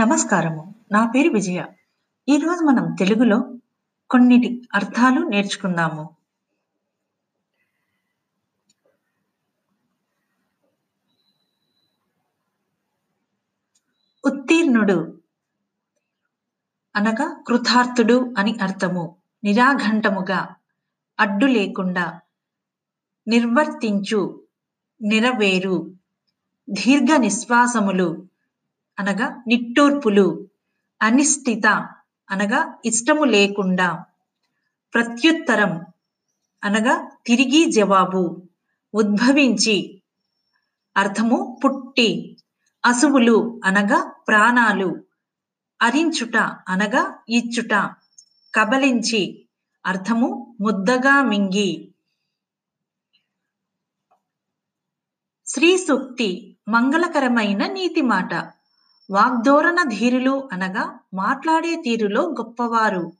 నమస్కారము. నా పేరు విజయ. ఈరోజు మనం తెలుగులో కొన్నిటి అర్థాలు నేర్చుకుందాము. ఉత్తీర్ణుడు అనగా కృతార్థుడు అని అర్థము. నిరాఘంటముగా, అడ్డు లేకుండా, నిర్వర్తించు, నెరవేరు, దీర్ఘ నిశ్వాసములు అనగా నిట్టూర్పులు, అనిష్టిత అనగా ఇష్టము లేకుండా, ప్రత్యుత్తరం అనగా తిరిగి జవాబు, ఉద్భవించి అర్థము పుట్టి, అసువులు అనగా ప్రాణాలు, అరించుట అనగా ఇచ్చుట, కబలించి అర్థము ముద్దగా మింగి. శ్రీ సూక్తి మంగళకరమైన నీతి మాట. వాగ్ధోరణ ధీరులు అనగా మాట్లాడే తీరులో గొప్పవారు.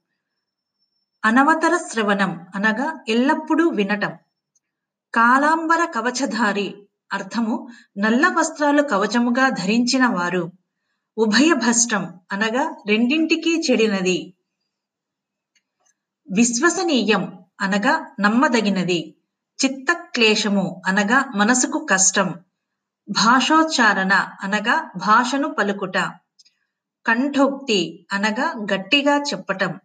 అనవతర శ్రవణం అనగా ఎల్లప్పుడూ వినటం. కాలాంబర కవచధారి అర్థము నల్ల వస్త్రాలు కవచముగా ధరించిన వారు. భష్టం అనగా రెండింటికీ చెడినది. విశ్వసనీయం అనగా నమ్మదగినది. చిత్తక్లేశము అనగా మనసుకు కష్టం. భాషోచ్చారణ అనగా భాషను పలుకుట. కంఠోక్తి అనగా గట్టిగా చెప్పటం.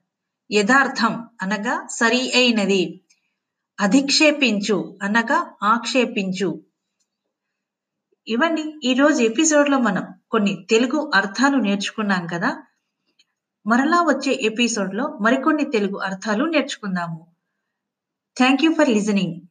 యథార్థం అనగా సరి అయినది. అధిక్షేపించు అనగా ఆక్షేపించు. ఇవన్నీ ఈరోజు ఎపిసోడ్లో మనం కొన్ని తెలుగు అర్థాలు నేర్చుకున్నాం కదా మరలా వచ్చే ఎపిసోడ్లో మరికొన్ని తెలుగు అర్థాలు నేర్చుకుందాము థ్యాంక్ యూ ఫర్ లిజనింగ్